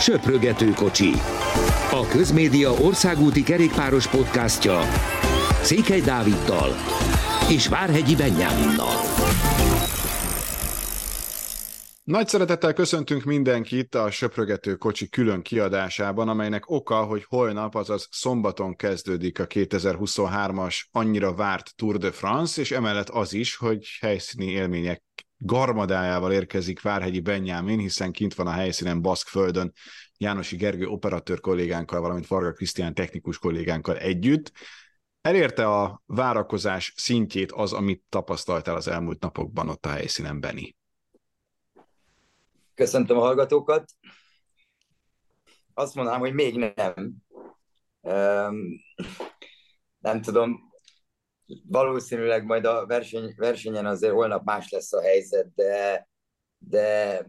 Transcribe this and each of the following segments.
Söprögető kocsi. A Közmédia országúti kerékpáros podcastja Székely Dáviddal és Várhegyi Benyáminnal. Nagy szeretettel köszöntünk mindenkit a Söprögető kocsi külön kiadásában, amelynek oka, hogy holnap, azaz szombaton kezdődik a 2023-as annyira várt Tour de France, és emellett az is, hogy helyszíni élmények garmadájával érkezik Várhegyi Benyámin, hiszen kint van a helyszínen Baszkföldön Jánosi Gergő operatőr kollégánkkal, valamint Varga Krisztián technikus kollégánkkal együtt. Elérte a várakozás szintjét az, amit tapasztaltál az elmúlt napokban ott a helyszínen, Beni? Köszöntöm a hallgatókat. Azt mondanám, hogy még nem. Um, nem tudom, valószínűleg majd a verseny, versenyen azért holnap más lesz a helyzet, de, de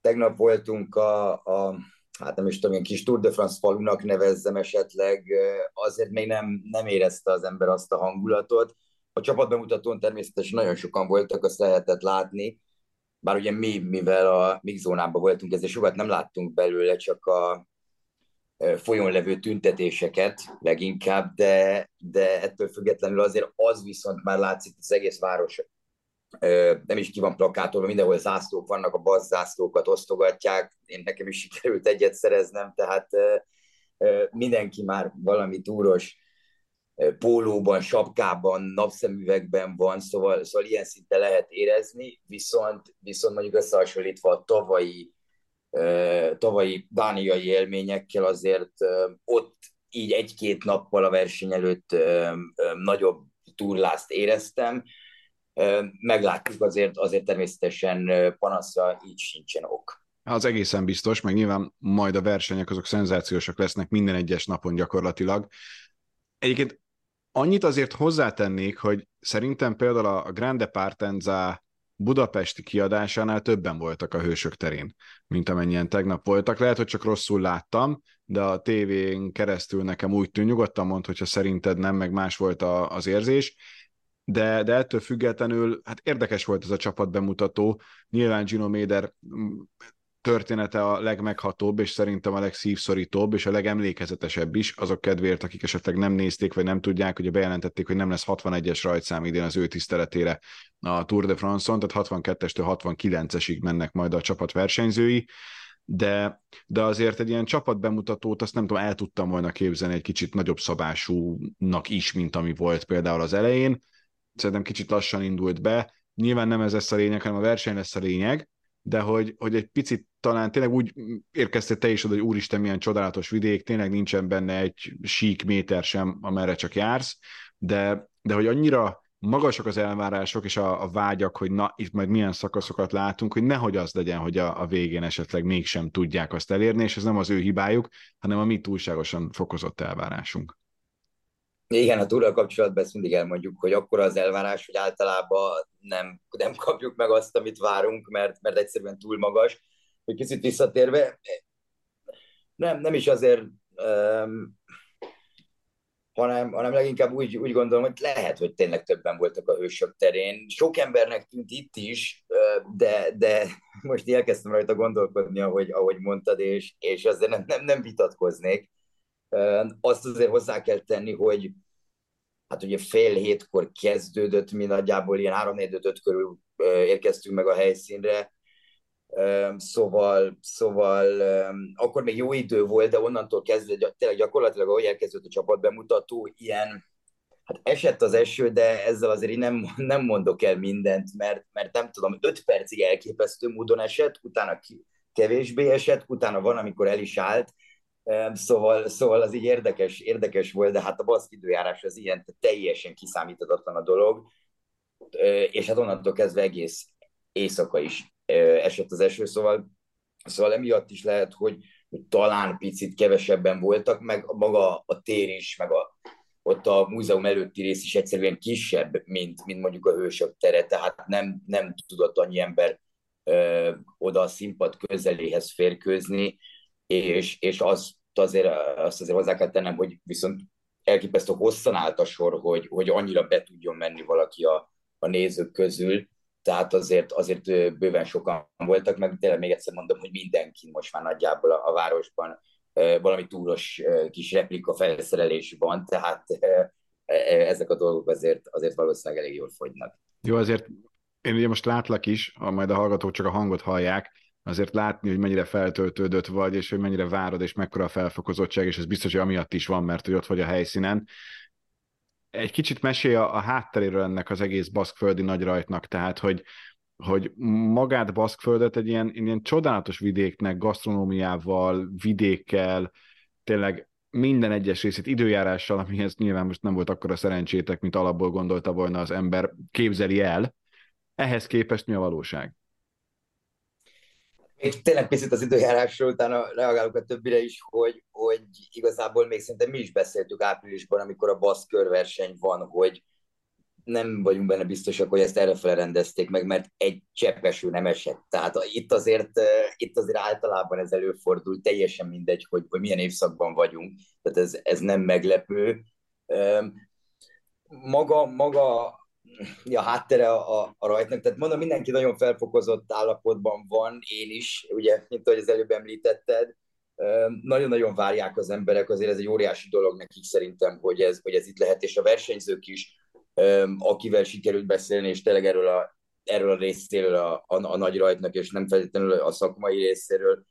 tegnap voltunk a, a hát nem is tudom, ilyen kis Tour de France falunak nevezzem esetleg, azért még nem, nem érezte az ember azt a hangulatot. A csapatbemutatón természetesen nagyon sokan voltak, azt lehetett látni, bár ugye mi, mivel a mix zónában voltunk, ezért sokat nem láttunk belőle, csak a, folyón levő tüntetéseket leginkább, de, de ettől függetlenül azért az viszont már látszik, az egész város nem is ki van plakátolva, mindenhol zászlók vannak, a bas zászlókat osztogatják, én nekem is sikerült egyet szereznem, tehát mindenki már valami túros pólóban, sapkában, napszemüvegben van, szóval, szóval ilyen szinte lehet érezni, viszont, viszont mondjuk összehasonlítva a tavalyi tavalyi dániai élményekkel azért ott így egy-két nappal a verseny előtt nagyobb turlást éreztem. Meglátjuk azért, azért természetesen panaszra így sincsen ok. Az egészen biztos, meg nyilván majd a versenyek azok szenzációsak lesznek minden egyes napon gyakorlatilag. Egyébként annyit azért hozzátennék, hogy szerintem például a Grande Partenza budapesti kiadásánál többen voltak a hősök terén, mint amennyien tegnap voltak. Lehet, hogy csak rosszul láttam, de a tévén keresztül nekem úgy tűnt, nyugodtan mond, hogyha szerinted nem, meg más volt a, az érzés. De, de ettől függetlenül, hát érdekes volt ez a csapat bemutató. Nyilván Gino Méder története a legmeghatóbb, és szerintem a legszívszorítóbb, és a legemlékezetesebb is, azok kedvéért, akik esetleg nem nézték, vagy nem tudják, hogy bejelentették, hogy nem lesz 61-es rajtszám idén az ő tiszteletére a Tour de France-on, tehát 62-estől 69-esig mennek majd a csapat versenyzői, de, de azért egy ilyen csapat bemutatót azt nem tudom, el tudtam volna képzelni egy kicsit nagyobb szabásúnak is, mint ami volt például az elején. Szerintem kicsit lassan indult be. Nyilván nem ez lesz a lényeg, hanem a verseny lesz a lényeg, de hogy, hogy egy picit talán tényleg úgy érkeztél te is oda, hogy úristen, milyen csodálatos vidék, tényleg nincsen benne egy sík méter sem, amerre csak jársz, de, de hogy annyira magasak az elvárások és a, a vágyak, hogy na, itt majd milyen szakaszokat látunk, hogy nehogy az legyen, hogy a, a végén esetleg mégsem tudják azt elérni, és ez nem az ő hibájuk, hanem a mi túlságosan fokozott elvárásunk. Igen, a túlra kapcsolatban ezt mindig elmondjuk, hogy akkor az elvárás, hogy általában nem, nem kapjuk meg azt, amit várunk, mert, mert egyszerűen túl magas. Hogy picit visszatérve, nem, nem is azért, um, hanem, hanem leginkább úgy, úgy gondolom, hogy lehet, hogy tényleg többen voltak a hősök terén. Sok embernek tűnt itt is, de, de most elkezdtem rajta gondolkodni, ahogy, ahogy mondtad, és, és azért nem, nem, nem vitatkoznék azt azért hozzá kell tenni, hogy hát ugye fél hétkor kezdődött, mi nagyjából ilyen 3 4 5 körül érkeztünk meg a helyszínre, Szóval, szóval akkor még jó idő volt, de onnantól kezdve tényleg gyakorlatilag, ahogy elkezdődött a csapat bemutató, ilyen, hát esett az eső, de ezzel azért én nem, nem mondok el mindent, mert, mert nem tudom, 5 percig elképesztő módon esett, utána kevésbé esett, utána van, amikor el is állt, Szóval, szóval az így érdekes, érdekes volt, de hát a baszk időjárás az ilyen teljesen kiszámíthatatlan a dolog, és hát onnantól kezdve egész éjszaka is esett az eső, szóval, szóval emiatt is lehet, hogy, hogy talán picit kevesebben voltak, meg maga a tér is, meg a, ott a múzeum előtti rész is egyszerűen kisebb, mint, mint mondjuk a hősök tere, tehát nem, nem tudott annyi ember ö, oda a színpad közeléhez férkőzni, és, és azt azért, azt azért hozzá kell tennem, hogy viszont elképesztő hosszan állt a sor, hogy, hogy annyira be tudjon menni valaki a, a nézők közül. Tehát azért, azért bőven sokan voltak, meg tényleg még egyszer mondom, hogy mindenki most már nagyjából a, a városban valami túros kis replika felszerelés van, tehát ezek a dolgok azért, azért valószínűleg elég jól fogynak. Jó, azért én ugye most látlak is, ha majd a hallgatók csak a hangot hallják, azért látni, hogy mennyire feltöltődött vagy, és hogy mennyire várod, és mekkora a felfokozottság, és ez biztos, hogy amiatt is van, mert hogy ott vagy a helyszínen. Egy kicsit mesélj a, a hátteréről ennek az egész baszkföldi nagyrajtnak, tehát, hogy, hogy magát Baszkföldet egy ilyen, ilyen csodálatos vidéknek, gasztronómiával, vidékkel, tényleg minden egyes részét időjárással, amihez nyilván most nem volt akkora szerencsétek, mint alapból gondolta volna az ember, képzeli el. Ehhez képest mi a valóság? Még tényleg picit az időjárásról, utána reagálok a többire is, hogy, hogy igazából még szerintem mi is beszéltük áprilisban, amikor a baszk körverseny van, hogy, nem vagyunk benne biztosak, hogy ezt erre rendezték meg, mert egy cseppeső nem esett. Tehát itt azért, itt azért általában ez előfordul, teljesen mindegy, hogy, hogy milyen évszakban vagyunk, tehát ez, ez nem meglepő. Maga, maga a háttere a, a rajtnak, tehát mondom, mindenki nagyon felfokozott állapotban van, én is, ugye, mint ahogy az előbb említetted, nagyon-nagyon várják az emberek, azért ez egy óriási dolog nekik szerintem, hogy ez, hogy ez itt lehet, és a versenyzők is akivel sikerült beszélni, és tényleg erről a, erről a részéről a, a, a nagy rajtnak, és nem feltétlenül a szakmai részéről,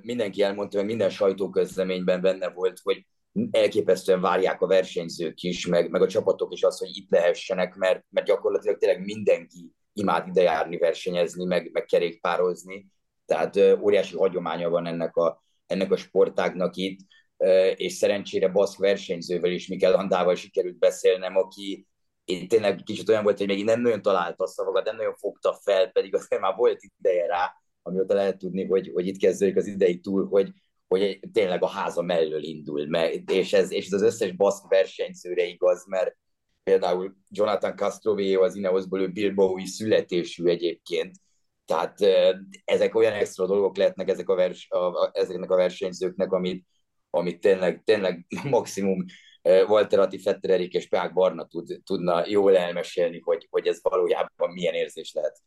mindenki elmondta, hogy minden sajtóközleményben benne volt, hogy elképesztően várják a versenyzők is, meg, meg a csapatok is azt, hogy itt lehessenek, mert, mert gyakorlatilag tényleg mindenki imád ide járni, versenyezni, meg, meg kerékpározni. Tehát óriási hagyománya van ennek a, ennek a sportágnak itt, és szerencsére baszk versenyzővel is, Mikel Andával sikerült beszélnem, aki, én tényleg kicsit olyan volt, hogy még nem nagyon találta a szavakat, nem nagyon fogta fel, pedig azért már volt ideje rá, amióta lehet tudni, hogy, hogy itt kezdődik az idei túl, hogy, hogy tényleg a háza mellől indul, mert, és, ez, és ez az összes baszk versenyzőre igaz, mert például Jonathan Castroveo az Ineosból, ő Bilbaui születésű egyébként, tehát ezek olyan extra dolgok lehetnek ezek a vers, a, a, ezeknek a versenyzőknek, amit, amit tényleg, tényleg maximum Walter Atti, Fetter Erik és Pák Barna tud, tudna jól elmesélni, hogy, hogy ez valójában milyen érzés lehet.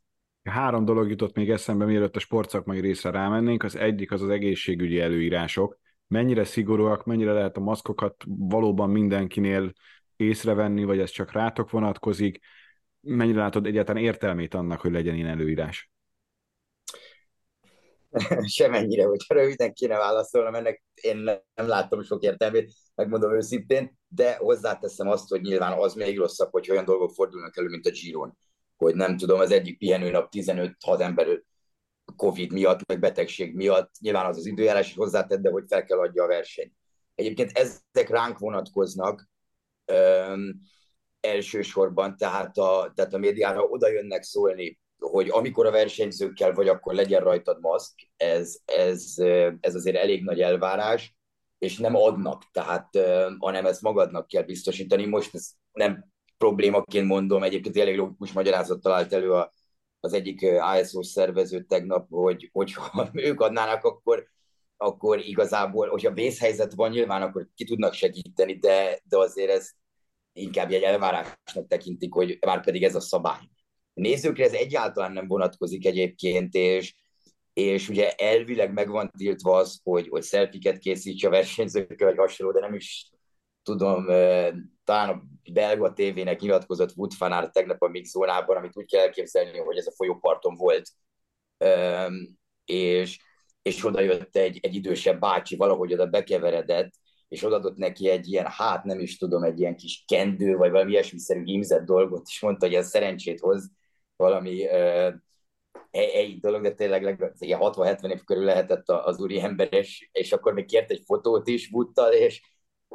Három dolog jutott még eszembe, mielőtt a sportszakmai részre rámennénk. Az egyik az az egészségügyi előírások. Mennyire szigorúak, mennyire lehet a maszkokat valóban mindenkinél észrevenni, vagy ez csak rátok vonatkozik? Mennyire látod egyáltalán értelmét annak, hogy legyen ilyen előírás? semennyire, hogyha röviden kéne válaszolnom, ennek én nem látom sok értelmét, megmondom őszintén, de hozzáteszem azt, hogy nyilván az még rosszabb, hogy olyan dolgok fordulnak elő, mint a Giron, hogy nem tudom, az egyik pihenőnap 15-6 ember Covid miatt, meg betegség miatt, nyilván az az időjárás is hozzátett, de hogy fel kell adja a versenyt. Egyébként ezek ránk vonatkoznak öm, elsősorban, tehát a, tehát a médiára oda jönnek szólni hogy amikor a versenyzőkkel vagy, akkor legyen rajtad maszk, ez, ez, ez azért elég nagy elvárás, és nem adnak, tehát, hanem ezt magadnak kell biztosítani. Most ez nem problémaként mondom, egyébként elég logikus magyarázat talált elő a, az egyik ISO szervező tegnap, hogy hogyha ők adnának, akkor, akkor igazából, hogyha vészhelyzet van, nyilván akkor ki tudnak segíteni, de, de azért ez inkább egy elvárásnak tekintik, hogy már pedig ez a szabály. Nézőkre ez egyáltalán nem vonatkozik egyébként, és, és ugye elvileg meg van tiltva az, hogy, hogy szelfiket készíts a versenyzőkkel, vagy hasonló, de nem is tudom, talán a belga tévének nyilatkozott Wood Fanár tegnap a mix zónában, amit úgy kell elképzelni, hogy ez a folyóparton volt, és, és oda jött egy, egy idősebb bácsi, valahogy oda bekeveredett, és odadott neki egy ilyen, hát nem is tudom, egy ilyen kis kendő, vagy valami ilyesmiszerű hímzett dolgot, és mondta, hogy ez szerencsét hoz, valami egy dolog, de tényleg ilyen 60-70 év körül lehetett az úri ember, és, és akkor még kért egy fotót is Buttal, és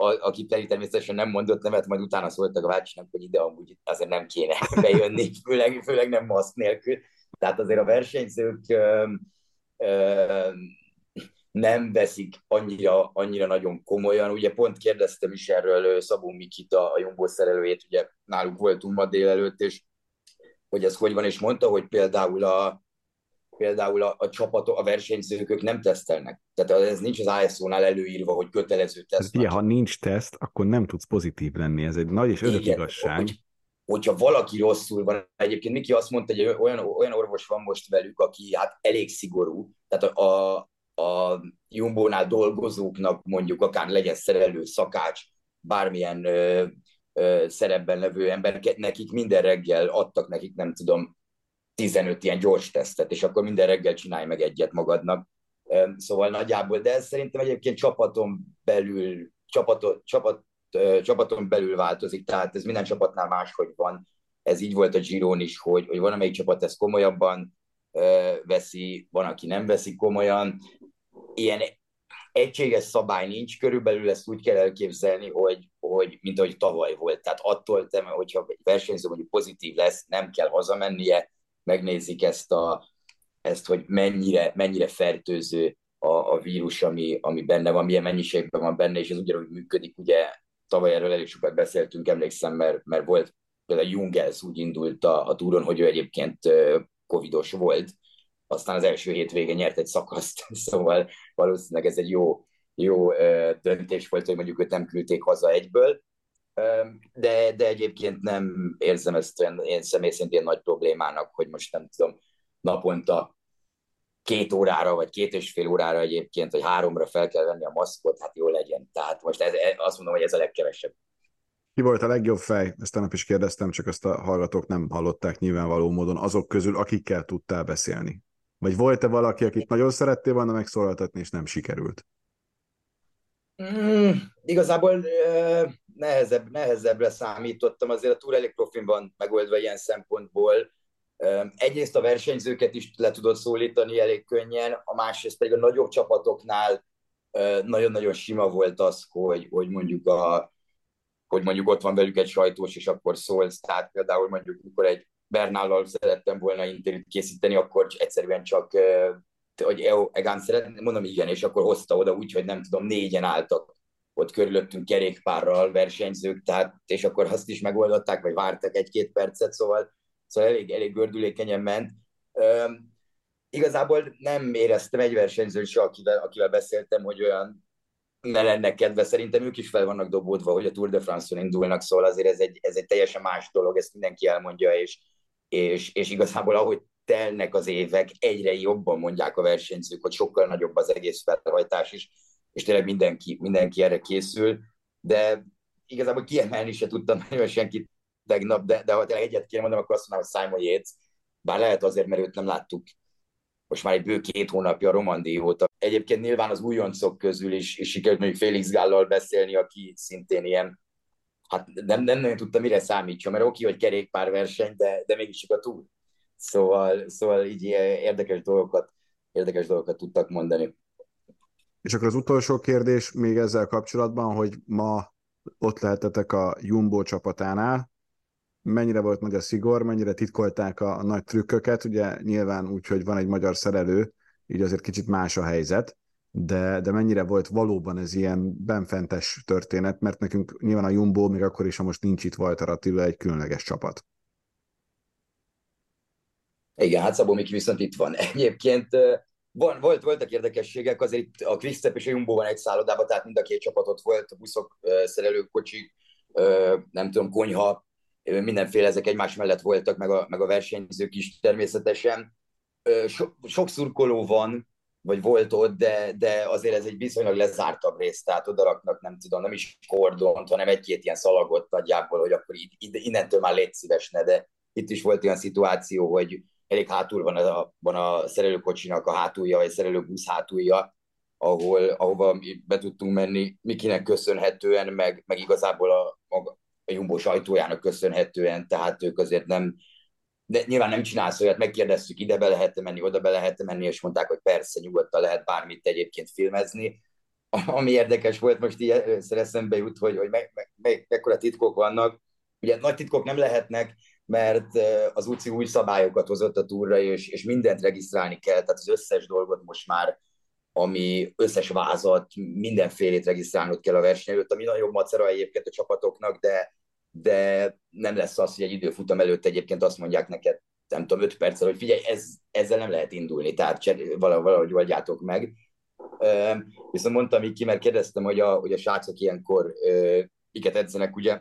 aki pedig természetesen nem mondott nevet, majd utána szóltak a bácsinak, hogy ide amúgy azért nem kéne bejönni, főleg, főleg nem maszk nélkül. Tehát azért a versenyzők ö, ö, nem veszik annyira, annyira nagyon komolyan. Ugye pont kérdeztem is erről Szabó Mikita, a Jumbo szerelőjét, ugye náluk voltunk ma délelőtt, és hogy ez hogy van, és mondta, hogy például a, például a, a csapatok, a versenyzők ők nem tesztelnek. Tehát ez nincs az ISO-nál előírva, hogy kötelező teszt. Igen, ha nincs teszt, akkor nem tudsz pozitív lenni. Ez egy nagy és örök igazság. Hogy, hogyha valaki rosszul van, egyébként Miki azt mondta, hogy olyan, olyan orvos van most velük, aki hát elég szigorú, tehát a, a Jumbo-nál dolgozóknak mondjuk akár legyen szerelő, szakács, bármilyen ö, ö, szerepben levő ember, nekik minden reggel adtak nekik, nem tudom, 15 ilyen gyors tesztet, és akkor minden reggel csinálj meg egyet magadnak. Szóval nagyjából, de ez szerintem egyébként csapaton belül, csapaton, csapat, csapaton belül változik, tehát ez minden csapatnál máshogy van. Ez így volt a Giron is, hogy, hogy van, amelyik csapat ezt komolyabban veszi, van, aki nem veszi komolyan. Ilyen egységes szabály nincs, körülbelül ezt úgy kell elképzelni, hogy, hogy mint ahogy tavaly volt. Tehát attól, hogyha egy versenyző mondjuk pozitív lesz, nem kell hazamennie, megnézik ezt, a, ezt hogy mennyire, mennyire fertőző a, a vírus, ami, ami benne van, milyen mennyiségben van benne, és ez ugyanúgy működik. Ugye tavaly erről elég sokat beszéltünk, emlékszem, mert, mert volt például Jungels úgy indult a, a túron, hogy ő egyébként covidos volt, aztán az első hétvégén nyert egy szakaszt, szóval valószínűleg ez egy jó, jó döntés volt, hogy mondjuk őt nem küldték haza egyből, de, de egyébként nem érzem ezt olyan én személy szerint ilyen nagy problémának, hogy most nem tudom, naponta két órára, vagy két és fél órára egyébként, vagy háromra fel kell venni a maszkot, hát jó legyen. Tehát most ez, azt mondom, hogy ez a legkevesebb. Ki volt a legjobb fej? Ezt nap is kérdeztem, csak azt a hallgatók nem hallották nyilvánvaló módon azok közül, akikkel tudtál beszélni. Vagy volt-e valaki, akit nagyon szerettél volna megszólaltatni, és nem sikerült? Mm, igazából uh, nehezebb, nehezebbre számítottam, azért a túr elég profin van megoldva ilyen szempontból. Egyrészt a versenyzőket is le tudod szólítani elég könnyen, a másrészt pedig a nagyobb csapatoknál nagyon-nagyon sima volt az, hogy, hogy mondjuk a hogy mondjuk ott van velük egy sajtós, és akkor szólsz. Tehát például mondjuk, mikor egy Bernállal szerettem volna interjút készíteni, akkor egyszerűen csak hogy Egan szeretném, mondom igen, és akkor hozta oda úgy, hogy nem tudom, négyen álltak ott körülöttünk kerékpárral versenyzők, tehát, és akkor azt is megoldották, vagy vártak egy-két percet, szóval, szóval elég, elég gördülékenyen ment. Üm, igazából nem éreztem egy versenyzőt se, akivel, akivel beszéltem, hogy olyan ne lenne kedve. Szerintem ők is fel vannak dobódva, hogy a Tour de France-on indulnak, szóval azért ez egy, ez egy teljesen más dolog, ezt mindenki elmondja, és, és, és igazából ahogy telnek az évek, egyre jobban mondják a versenyzők, hogy sokkal nagyobb az egész felhajtás is, és tényleg mindenki, mindenki erre készül, de igazából kiemelni se tudtam nagyon senkit tegnap, de, de ha tényleg egyet kéne mondanom, akkor azt mondanám, hogy Simon Yates, bár lehet azért, mert őt nem láttuk most már egy bő két hónapja a Romandi óta. Egyébként nyilván az újoncok közül is, is sikerült mondjuk Félix Gállal beszélni, aki szintén ilyen, hát nem, nem nagyon tudta mire számítsa, mert oké, hogy kerékpárverseny, de, de mégis a túl. Szóval, szóval így érdekes dolgokat, érdekes dolgokat tudtak mondani. És akkor az utolsó kérdés még ezzel kapcsolatban, hogy ma ott lehetetek a Jumbo csapatánál, mennyire volt nagy a szigor, mennyire titkolták a, nagy trükköket, ugye nyilván úgy, hogy van egy magyar szerelő, így azért kicsit más a helyzet, de, de mennyire volt valóban ez ilyen benfentes történet, mert nekünk nyilván a Jumbo, még akkor is, ha most nincs itt Walter Attila, egy különleges csapat. Igen, hát Szabó Miki viszont itt van. Egyébként van, volt, voltak érdekességek, azért itt a Quickstep és a Jumbo egy szállodában, tehát mind a két csapatot volt, buszok, szerelők, kocsik, nem tudom, konyha, mindenféle ezek egymás mellett voltak, meg a, meg a versenyzők is természetesen. So, sok szurkoló van, vagy volt ott, de, de azért ez egy viszonylag lezártabb rész, tehát odaraknak, nem tudom, nem is kordont, hanem egy-két ilyen szalagot nagyjából, hogy akkor innentől már légy szívesne, de itt is volt olyan szituáció, hogy elég hátul van a, van a szerelőkocsinak a hátulja, vagy szerelőbusz hátulja, ahol, ahova mi be tudtunk menni, Mikinek köszönhetően, meg, meg igazából a, a, a Jumbo sajtójának köszönhetően, tehát ők azért nem, de nyilván nem csinálsz olyat, megkérdeztük, ide be lehet menni, oda be lehet menni, és mondták, hogy persze, nyugodtan lehet bármit egyébként filmezni. Ami érdekes volt, most így először eszembe jut, hogy, hogy me, me, me, mekkora titkok vannak. Ugye nagy titkok nem lehetnek, mert az UCI új szabályokat hozott a túra, és, és mindent regisztrálni kell, tehát az összes dolgot most már, ami összes vázat, mindenfélét regisztrálnod kell a verseny előtt, ami nagyon macera egyébként a csapatoknak, de, de nem lesz az, hogy egy időfutam előtt egyébként azt mondják neked, nem tudom, öt perccel, hogy figyelj, ez, ezzel nem lehet indulni, tehát valahogy, valahogy oldjátok meg. Viszont mondtam így ki, mert kérdeztem, hogy a, hogy a srácok ilyenkor miket edzenek, ugye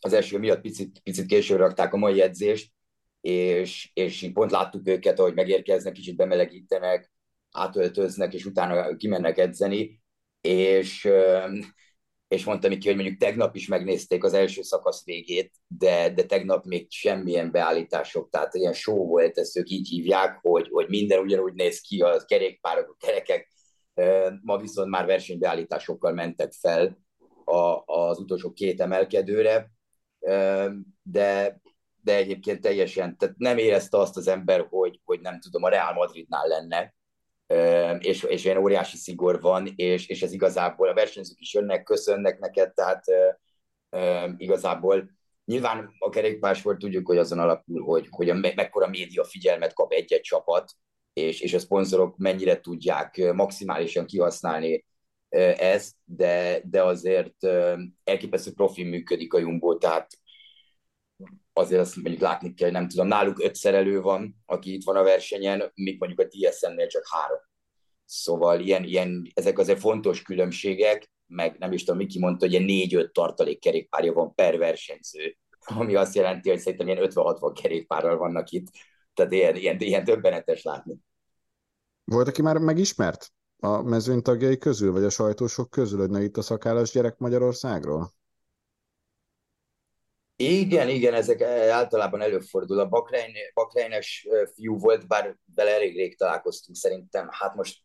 az első miatt picit, picit később rakták a mai edzést, és, és így pont láttuk őket, ahogy megérkeznek, kicsit bemelegítenek, átöltöznek, és utána kimennek edzeni, és, és mondtam neki, hogy mondjuk tegnap is megnézték az első szakasz végét, de, de tegnap még semmilyen beállítások, tehát ilyen show volt, ezt ők így hívják, hogy, hogy minden ugyanúgy néz ki, a kerékpárok, a kerekek, ma viszont már versenybeállításokkal mentek fel a, az utolsó két emelkedőre, de, de egyébként teljesen, tehát nem érezte azt az ember, hogy, hogy nem tudom, a Real Madridnál lenne, és, és olyan óriási szigor van, és, és ez igazából a versenyzők is jönnek, köszönnek neked, tehát igazából nyilván a kerékpársport tudjuk, hogy azon alapul, hogy, hogy a, mekkora média figyelmet kap egy-egy csapat, és, és a szponzorok mennyire tudják maximálisan kihasználni ezt, de, de azért elképesztő profi működik a Jumbo, tehát azért azt mondjuk látni kell, nem tudom, náluk öt szerelő van, aki itt van a versenyen, míg mondjuk a TSN-nél csak három. Szóval ilyen, ilyen, ezek azért fontos különbségek, meg nem is tudom, Miki mondta, hogy ilyen négy-öt tartalék kerékpárja van per versenyző, ami azt jelenti, hogy szerintem ilyen 50-60 kerékpárral vannak itt, tehát ilyen, ilyen, ilyen döbbenetes látni. Volt, aki már megismert a mezőny tagjai közül, vagy a sajtósok közül, hogy ne itt a szakállas gyerek Magyarországról? Igen, igen, ezek általában előfordul. A Bakrein, Bakreines fiú volt, bár vele elég rég találkoztunk szerintem. Hát most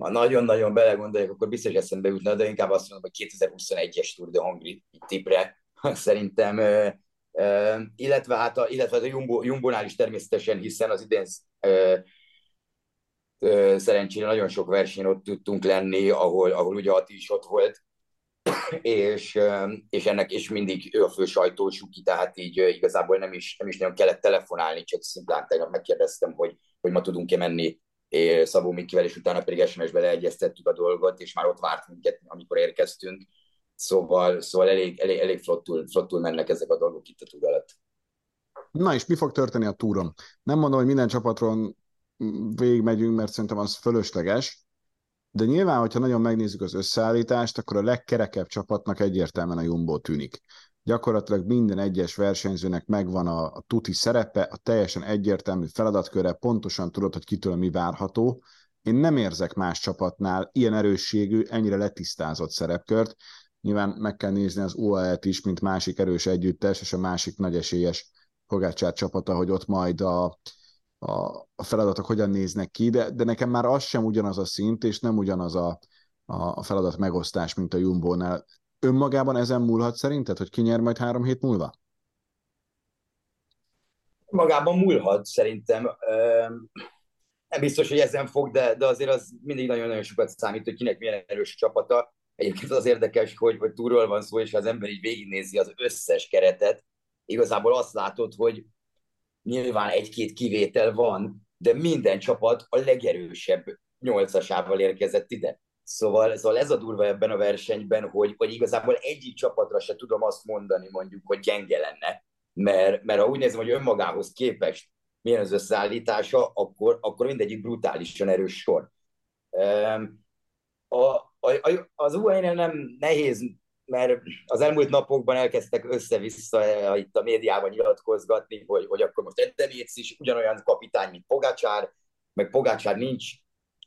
ha nagyon-nagyon belegondoljuk, akkor biztos eszembe jutna, de inkább azt mondom, hogy 2021-es Tour de Hongri tipre szerintem. illetve hát a, illetve a Jumbo, Jumbonál is természetesen, hiszen az idén szerencsére nagyon sok versenyen ott tudtunk lenni, ahol, ahol ugye Ati is ott volt, és, és ennek is mindig ő a fő sajtósuki, tehát így igazából nem is, nem is nagyon kellett telefonálni, csak szimplán tegnap megkérdeztem, hogy, hogy ma tudunk-e menni Szabó Mikivel, és utána pedig SMS-be leegyeztettük a dolgot, és már ott várt minket, amikor érkeztünk. Szóval, szóval elég, elég, elég flottul, flottul mennek ezek a dolgok itt a túr alatt. Na és mi fog történni a túron? Nem mondom, hogy minden csapatról végigmegyünk, mert szerintem az fölösleges, de nyilván, hogyha nagyon megnézzük az összeállítást, akkor a legkerekebb csapatnak egyértelműen a Jumbo tűnik. Gyakorlatilag minden egyes versenyzőnek megvan a, a tuti szerepe, a teljesen egyértelmű feladatköre, pontosan tudod, hogy kitől mi várható. Én nem érzek más csapatnál ilyen erősségű, ennyire letisztázott szerepkört. Nyilván meg kell nézni az UAE-t is, mint másik erős együttes, és a másik nagy esélyes Pogácsár csapata, hogy ott majd a, a, a feladatok hogyan néznek ki, de, de nekem már az sem ugyanaz a szint, és nem ugyanaz a, a, feladat megosztás, mint a Jumbo-nál. Önmagában ezen múlhat szerinted, hogy ki nyer majd három hét múlva? Magában múlhat szerintem. Nem biztos, hogy ezen fog, de, de azért az mindig nagyon-nagyon sokat számít, hogy kinek milyen erős csapata. Egyébként az érdekes, hogy, hogy túról van szó, és az ember így végignézi az összes keretet, igazából azt látod, hogy nyilván egy-két kivétel van, de minden csapat a legerősebb nyolcasával érkezett ide. Szóval, szóval ez a durva ebben a versenyben, hogy, hogy igazából egyik csapatra se tudom azt mondani mondjuk, hogy gyenge lenne, mert, mert ha úgy nézem, hogy önmagához képest milyen az összeállítása, akkor, akkor mindegyik brutálisan erős sor. A, a, az UAE-nél nem nehéz mert az elmúlt napokban elkezdtek össze-vissza eh, itt a médiában nyilatkozgatni, hogy, hogy akkor most Edemész is ugyanolyan kapitány, mint Pogácsár, meg Pogácsár nincs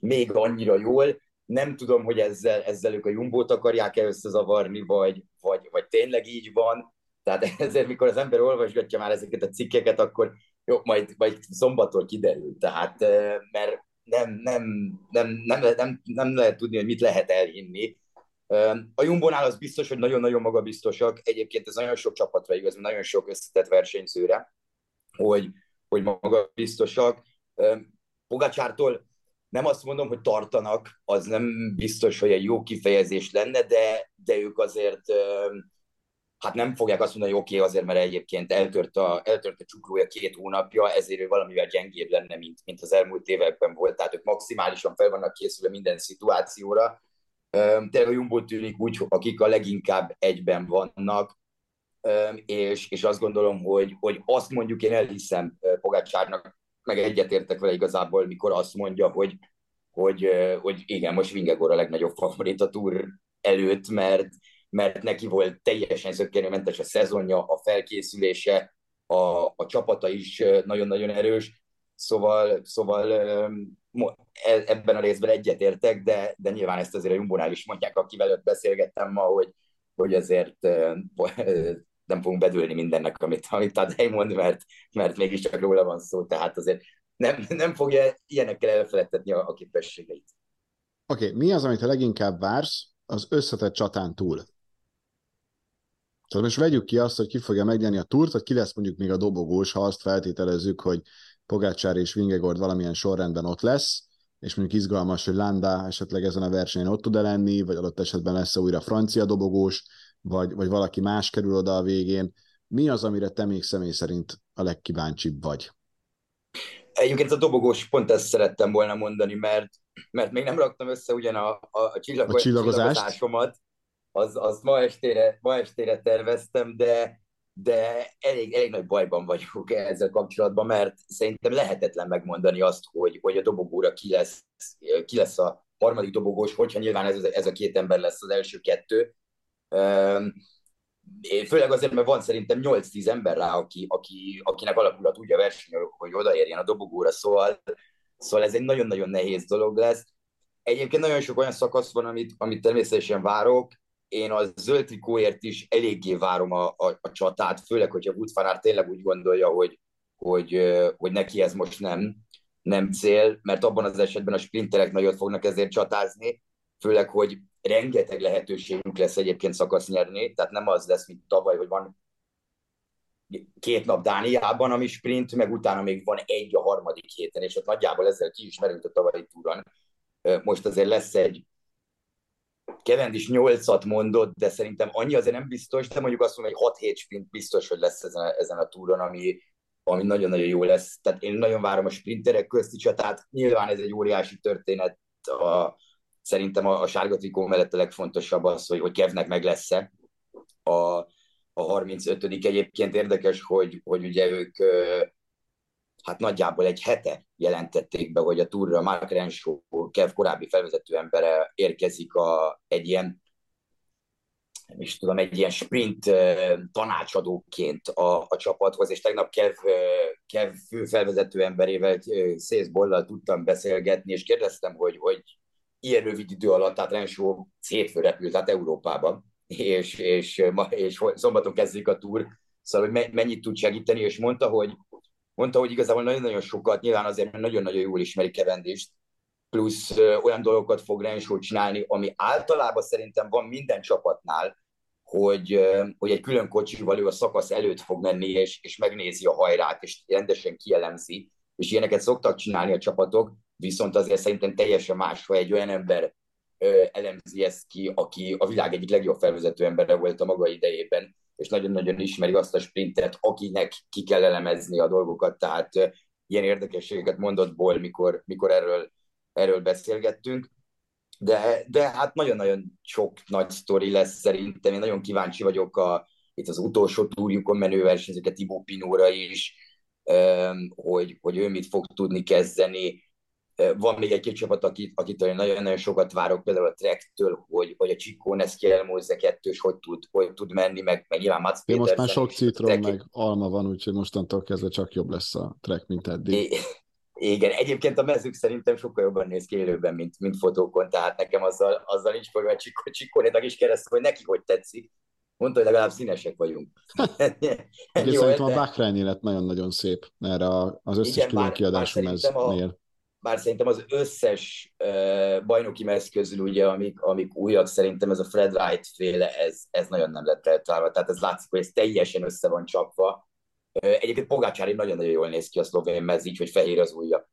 még annyira jól. Nem tudom, hogy ezzel, ezzel ők a Jumbót akarják-e összezavarni, vagy, vagy, vagy tényleg így van. Tehát ezért, mikor az ember olvasgatja már ezeket a cikkeket, akkor jó, majd, majd szombattól kiderül. Tehát, eh, mert nem, nem, nem, nem, nem, nem lehet tudni, hogy mit lehet elhinni a Jumbonál az biztos, hogy nagyon-nagyon magabiztosak. Egyébként ez nagyon sok csapatra igaz, nagyon sok összetett versenyzőre, hogy, hogy magabiztosak. Pogacsártól nem azt mondom, hogy tartanak, az nem biztos, hogy egy jó kifejezés lenne, de, de ők azért hát nem fogják azt mondani, hogy oké, okay, azért, mert egyébként eltört a, eltört a csuklója két hónapja, ezért ő valamivel gyengébb lenne, mint, mint az elmúlt években volt. Tehát ők maximálisan fel vannak készülve minden szituációra, Tényleg a Jumbo tűnik úgy, akik a leginkább egyben vannak, és, és azt gondolom, hogy, hogy azt mondjuk én elhiszem Pogácsárnak, meg egyetértek vele igazából, mikor azt mondja, hogy, hogy, hogy igen, most Vingegor a legnagyobb favorit a túr előtt, mert, mert neki volt teljesen zöggenőmentes a szezonja, a felkészülése, a, a csapata is nagyon-nagyon erős, szóval, szóval e, ebben a részben egyetértek, de, de nyilván ezt azért a Jumbonál is mondják, akivel ott beszélgettem ma, hogy, hogy azért nem fogunk bedülni mindennek, amit, amit Tadej mond, mert, mert mégiscsak róla van szó, tehát azért nem, nem fogja ilyenekkel elfelejtetni a, a képességeit. Oké, okay, mi az, amit a leginkább vársz az összetett csatán túl? Tehát most vegyük ki azt, hogy ki fogja megnyerni a túrt, vagy ki lesz mondjuk még a dobogós, ha azt feltételezzük, hogy Pogácsár és Vingegord valamilyen sorrendben ott lesz, és mondjuk izgalmas, hogy Landa esetleg ezen a versenyen ott tud-e lenni, vagy adott esetben lesz -e újra francia dobogós, vagy, vagy valaki más kerül oda a végén. Mi az, amire te még személy szerint a legkíváncsibb vagy? Egyébként a dobogós pont ezt szerettem volna mondani, mert, mert még nem raktam össze ugyan a, a, a, csillagos, a csillagozásomat, az, az ma, estére, ma estére terveztem, de, de elég, elég nagy bajban vagyok ezzel kapcsolatban, mert szerintem lehetetlen megmondani azt, hogy, hogy a dobogóra ki lesz, ki lesz a harmadik dobogós, hogyha nyilván ez, ez a két ember lesz az első kettő. Főleg azért, mert van szerintem 8-10 ember rá, aki, aki, akinek alakulat úgy a verseny, hogy odaérjen a dobogóra, szóval, szóval ez egy nagyon-nagyon nehéz dolog lesz. Egyébként nagyon sok olyan szakasz van, amit, amit természetesen várok, én a zöld trikóért is eléggé várom a, a, a csatát, főleg, hogyha Wood tényleg úgy gondolja, hogy, hogy, hogy neki ez most nem, nem cél, mert abban az esetben a sprinterek nagyot fognak ezért csatázni, főleg, hogy rengeteg lehetőségünk lesz egyébként szakasz nyerni, tehát nem az lesz, mint tavaly, hogy van két nap Dániában, ami sprint, meg utána még van egy a harmadik héten, és ott nagyjából ezzel ki is merült a tavalyi túron. Most azért lesz egy is 8-at mondott, de szerintem annyi azért nem biztos, de mondjuk azt mondom, hogy 6-7 sprint biztos, hogy lesz ezen a, ezen a túron, ami, ami nagyon-nagyon jó lesz. Tehát én nagyon várom a sprinterek közti csatát. Nyilván ez egy óriási történet. A, szerintem a, a sárga trikó mellett a legfontosabb az, hogy, hogy Kevnek meg lesz-e a, a 35 egyébként érdekes, hogy, hogy ugye ők hát nagyjából egy hete jelentették be, hogy a túra Mark Renshaw, Kev korábbi felvezető embere érkezik a, egy ilyen nem is tudom, egy ilyen sprint tanácsadóként a, a csapathoz, és tegnap Kev, Kev fő felvezető emberével, Szész Bollal tudtam beszélgetni, és kérdeztem, hogy, hogy ilyen rövid idő alatt, tehát Renshaw hétfő repült, tehát Európában, és, és, ma, és szombaton kezdik a túr, szóval hogy mennyit tud segíteni, és mondta, hogy mondta, hogy igazából nagyon-nagyon sokat, nyilván azért, mert nagyon-nagyon jól ismeri Kevendést, plusz olyan dolgokat fog Renshaw csinálni, ami általában szerintem van minden csapatnál, hogy, hogy egy külön kocsival ő a szakasz előtt fog menni, és, és megnézi a hajrát, és rendesen kielemzi, és ilyeneket szoktak csinálni a csapatok, viszont azért szerintem teljesen más, ha egy olyan ember elemzi ezt ki, aki a világ egyik legjobb felvezető embere volt a maga idejében, és nagyon-nagyon ismeri azt a sprintet, akinek ki kell elemezni a dolgokat, tehát ilyen érdekességeket mondott Ból, mikor, mikor erről, erről beszélgettünk. De, de hát nagyon-nagyon sok nagy sztori lesz szerintem, én nagyon kíváncsi vagyok a, itt az utolsó túrjukon menő versenyzőket, Tibó Pinóra is, hogy, hogy ő mit fog tudni kezdeni, van még egy-két csapat, akit, akitől nagyon-nagyon sokat várok, például a Trektől, hogy, hogy a Csikó Neszki Elmóze kettős, hogy tud, hogy tud menni, meg, meg nyilván Mats Pétersen. Most már sok citrom, meg alma van, úgyhogy mostantól kezdve csak jobb lesz a Trek, mint eddig. I- igen, egyébként a mezők szerintem sokkal jobban néz ki élőben, mint, mint fotókon, tehát nekem azzal, azzal nincs probléma, Csikó, Csikónétak is keresztül, hogy neki hogy tetszik. Mondta, hogy legalább színesek vagyunk. Jó, szerintem de... a Bahreini lett nagyon-nagyon szép erre az összes Igen, külön kiadású meznél bár szerintem az összes uh, bajnoki mez közül, ugye, amik, amik újak, szerintem ez a Fred Wright féle, ez, ez nagyon nem lett eltalálva. Tehát ez látszik, hogy ez teljesen össze van csapva. Uh, egyébként Pogácsári nagyon-nagyon jól néz ki a szlovén mez, így, hogy fehér az ujja.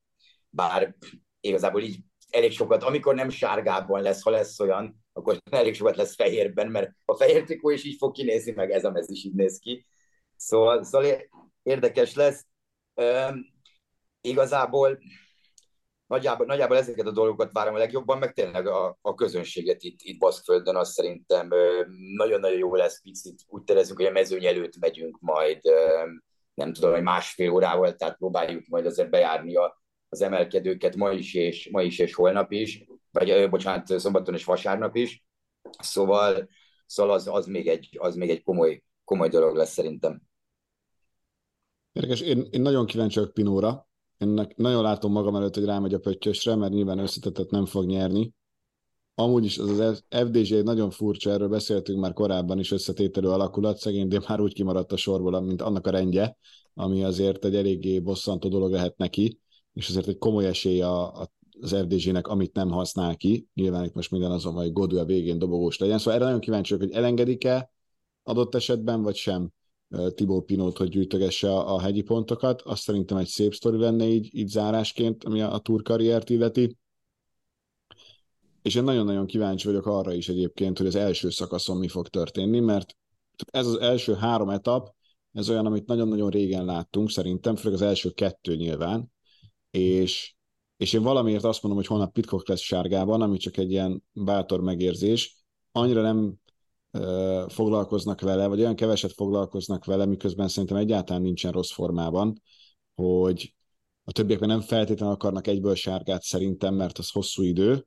Bár igazából így elég sokat, amikor nem sárgában lesz, ha lesz olyan, akkor elég sokat lesz fehérben, mert a fehér trikó is így fog kinézni, meg ez a mez is így néz ki. Szóval, szóval érdekes lesz. Um, igazából nagyjából, nagyjából ezeket a dolgokat várom a legjobban, meg tényleg a, a közönséget itt, itt Baszkföldön, azt szerintem nagyon-nagyon jó lesz picit. Úgy terezzük, hogy a mezőny előtt megyünk majd, nem tudom, hogy másfél órával, tehát próbáljuk majd azért bejárni a, az emelkedőket ma is, és, ma is, és holnap is, vagy bocsánat, szombaton és vasárnap is. Szóval, szóval az, az, még, egy, az még egy komoly, komoly dolog lesz szerintem. Érdekes, én, én nagyon kíváncsi vagyok Pinóra. Én nagyon látom magam előtt, hogy rámegy a pöttyösre, mert nyilván összetettet nem fog nyerni. Amúgy is az, az FDG egy nagyon furcsa, erről beszéltünk már korábban is összetételő alakulat, szegény, de már úgy kimaradt a sorból, mint annak a rendje, ami azért egy eléggé bosszantó dolog lehet neki, és azért egy komoly esély a, a az FDG-nek, amit nem használ ki. Nyilván itt most minden azon, hogy Godő a végén dobogós legyen. Szóval erre nagyon kíváncsi vagyok, hogy elengedik-e adott esetben, vagy sem Tibó Pinót, hogy gyűjtögesse a, hegyi pontokat. Azt szerintem egy szép sztori lenne így, így zárásként, ami a, a túr karriert illeti. És én nagyon-nagyon kíváncsi vagyok arra is egyébként, hogy az első szakaszon mi fog történni, mert ez az első három etap, ez olyan, amit nagyon-nagyon régen láttunk, szerintem, főleg az első kettő nyilván, és, és én valamiért azt mondom, hogy holnap Pitcock lesz sárgában, ami csak egy ilyen bátor megérzés, annyira nem foglalkoznak vele, vagy olyan keveset foglalkoznak vele, miközben szerintem egyáltalán nincsen rossz formában, hogy a többiekben nem feltétlenül akarnak egyből sárgát szerintem, mert az hosszú idő.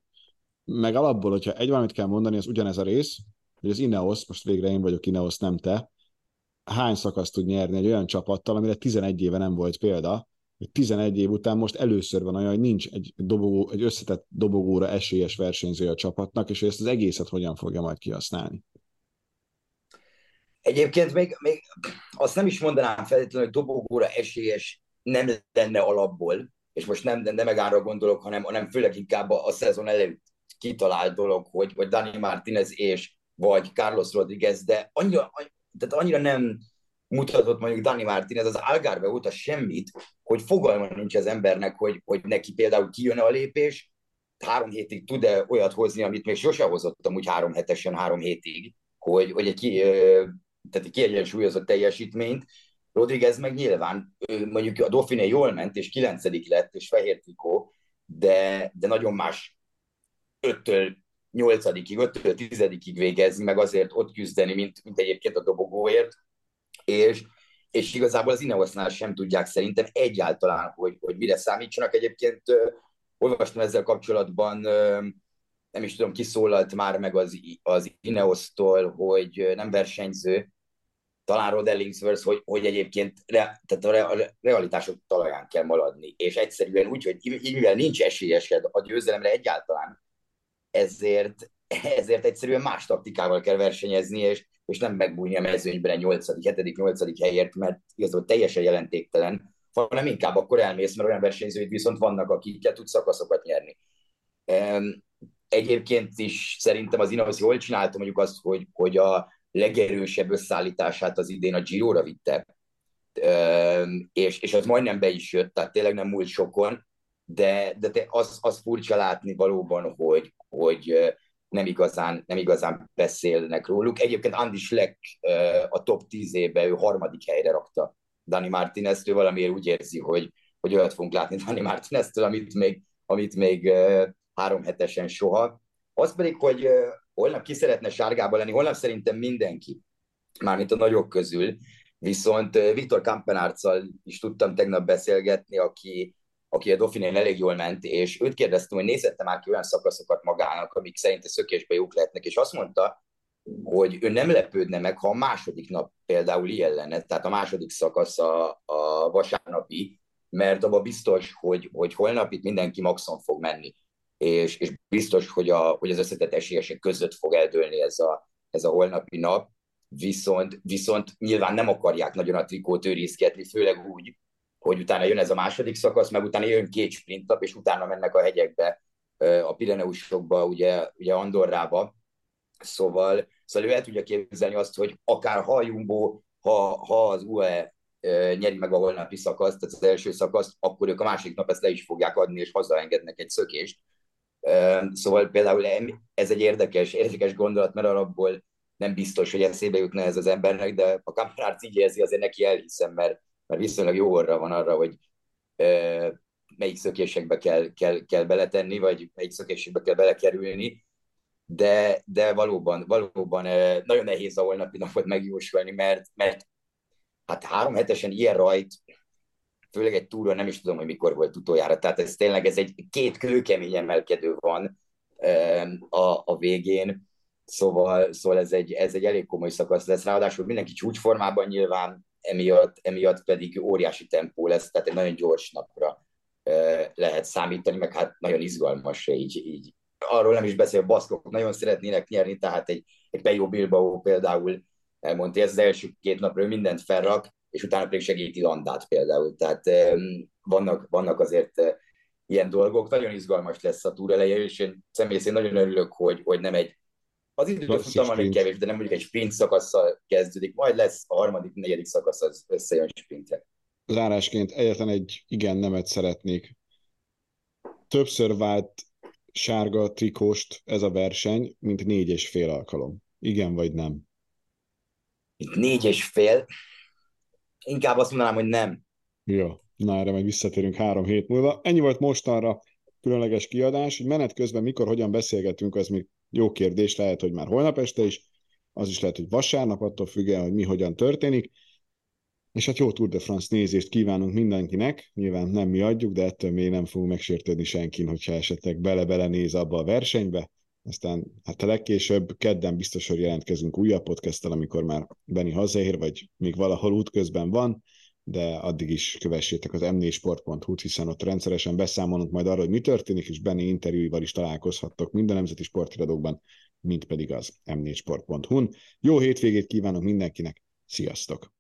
Meg alapból, hogyha egy valamit kell mondani, az ugyanez a rész, hogy az Ineos, most végre én vagyok Ineos, nem te, hány szakaszt tud nyerni egy olyan csapattal, amire 11 éve nem volt példa, hogy 11 év után most először van olyan, hogy nincs egy, dobogó, egy összetett dobogóra esélyes versenyző a csapatnak, és hogy ezt az egészet hogyan fogja majd kihasználni. Egyébként még, még azt nem is mondanám feltétlenül, hogy dobogóra esélyes nem lenne alapból, és most nem, nem Megára gondolok, hanem, hanem főleg inkább a, a szezon előtt kitalált dolog, hogy, hogy Dani Martinez és vagy Carlos Rodriguez, de annyira, tehát annyira nem mutatott mondjuk Dani Martinez az Algarve óta semmit, hogy fogalma nincs az embernek, hogy, hogy neki például kijön a lépés, három hétig tud-e olyat hozni, amit még sose hozott amúgy három hetesen, három hétig, hogy, hogy egy ki, tehát egy kiegyensúlyozott teljesítményt. Rodriguez meg nyilván mondjuk a Dauphiné jól ment, és kilencedik lett, és fehér trikó, de, de nagyon más öttől nyolcadikig, öttől tizedikig végezni, meg azért ott küzdeni, mint, mint egyébként a dobogóért, és, és igazából az Ineosnál sem tudják szerintem egyáltalán, hogy, hogy mire számítsanak. Egyébként olvastam ezzel kapcsolatban nem is tudom, kiszólalt már meg az, az Ineos-tól, hogy nem versenyző, talán Rod Ellingsworth, hogy, hogy egyébként re, tehát a, re, a realitások talaján kell maradni, és egyszerűen úgy, hogy így, mivel nincs esélyesed a győzelemre egyáltalán, ezért, ezért egyszerűen más taktikával kell versenyezni, és, és nem megbújni a mezőnyben a 8., 7., 8. helyért, mert igazából teljesen jelentéktelen, hanem inkább akkor elmész, mert olyan versenyzőid viszont vannak, akikkel tudsz szakaszokat nyerni. Egyébként is szerintem az Ineos jól csinálta mondjuk azt, hogy, hogy a legerősebb összeállítását az idén a Giro-ra vitte, és, és az majdnem be is jött, tehát tényleg nem múlt sokon, de, de az, az furcsa látni valóban, hogy, hogy nem igazán, nem igazán beszélnek róluk. Egyébként Andy Schleck a top 10 éve ő harmadik helyre rakta Dani Martinez-től, valamiért úgy érzi, hogy, hogy olyat fogunk látni Dani Martinez-től, amit még, amit még három hetesen soha. Az pedig, hogy holnap ki szeretne sárgába lenni, holnap szerintem mindenki, mármint a nagyok közül, viszont Viktor Kampenárccal is tudtam tegnap beszélgetni, aki, aki a Dauphinén elég jól ment, és őt kérdeztem, hogy nézette már ki olyan szakaszokat magának, amik szerint szökésbe jók lehetnek, és azt mondta, hogy ő nem lepődne meg, ha a második nap például ilyen lenne, tehát a második szakasz a, a vasárnapi, mert abban biztos, hogy, hogy holnap itt mindenki maxon fog menni és, és biztos, hogy, a, hogy az összetett esélyesek között fog eldőlni ez a, ez a holnapi nap, viszont, viszont nyilván nem akarják nagyon a trikót őrizgetni, főleg úgy, hogy utána jön ez a második szakasz, meg utána jön két sprint nap, és utána mennek a hegyekbe, a Pireneusokba, ugye, ugye Andorrába. Szóval, szóval ő el tudja képzelni azt, hogy akár ha a Jumbo, ha, ha az UE nyeri meg a holnapi szakaszt, tehát az első szakaszt, akkor ők a másik nap ezt le is fogják adni, és hazaengednek egy szökést, Szóval például ez egy érdekes, érdekes gondolat, mert alapból nem biztos, hogy eszébe jutna ez az embernek, de a kamerát így érzi, azért neki elhiszem, mert, mert viszonylag jó orra van arra, hogy melyik szökésekbe kell, kell, kell beletenni, vagy melyik szökésekbe kell belekerülni, de, de valóban, valóban nagyon nehéz a holnapi napot megjósolni, mert, mert hát három hetesen ilyen rajt, főleg egy túron nem is tudom, hogy mikor volt utoljára, tehát ez tényleg ez egy két kőkemény emelkedő van a, a végén, Szóval, szóval ez, egy, ez egy elég komoly szakasz lesz, ráadásul mindenki csúcsformában nyilván, emiatt, emiatt pedig óriási tempó lesz, tehát egy nagyon gyors napra lehet számítani, meg hát nagyon izgalmas így, így. Arról nem is beszél, a baszkok nagyon szeretnének nyerni, tehát egy, egy Pejo Bilbao például elmondta, ez az első két napról mindent felrak, és utána pedig segíti Landát például. Tehát vannak, vannak azért ilyen dolgok. Nagyon izgalmas lesz a túr eleje, és én személy szerint nagyon örülök, hogy, hogy nem egy az időfutam még kevés, de nem mondjuk egy sprint szakaszsal kezdődik, majd lesz a harmadik, negyedik szakasz, az összejön sprintre. Zárásként egyetlen egy igen nemet szeretnék. Többször vált sárga trikóst ez a verseny, mint négy és fél alkalom. Igen vagy nem? Itt négy és fél. Inkább azt mondanám, hogy nem. Jó, na erre meg visszatérünk három hét múlva. Ennyi volt mostanra különleges kiadás, hogy menet közben mikor, hogyan beszélgetünk, az még jó kérdés, lehet, hogy már holnap este is, az is lehet, hogy vasárnap, attól függően, hogy mi hogyan történik. És hát jó Tour de France nézést kívánunk mindenkinek, nyilván nem mi adjuk, de ettől még nem fogunk megsértődni senkin, hogyha esetleg bele-bele néz abba a versenybe. Aztán hát a legkésőbb kedden biztos, hogy jelentkezünk újabb podcasttel, amikor már Benni hazaér, vagy még valahol útközben van, de addig is kövessétek az m4sport.hu-t, hiszen ott rendszeresen beszámolunk majd arról, hogy mi történik, és Benni interjúival is találkozhattok mind a nemzeti sportiradókban, mint pedig az m4sport.hu-n. Jó hétvégét kívánok mindenkinek, sziasztok!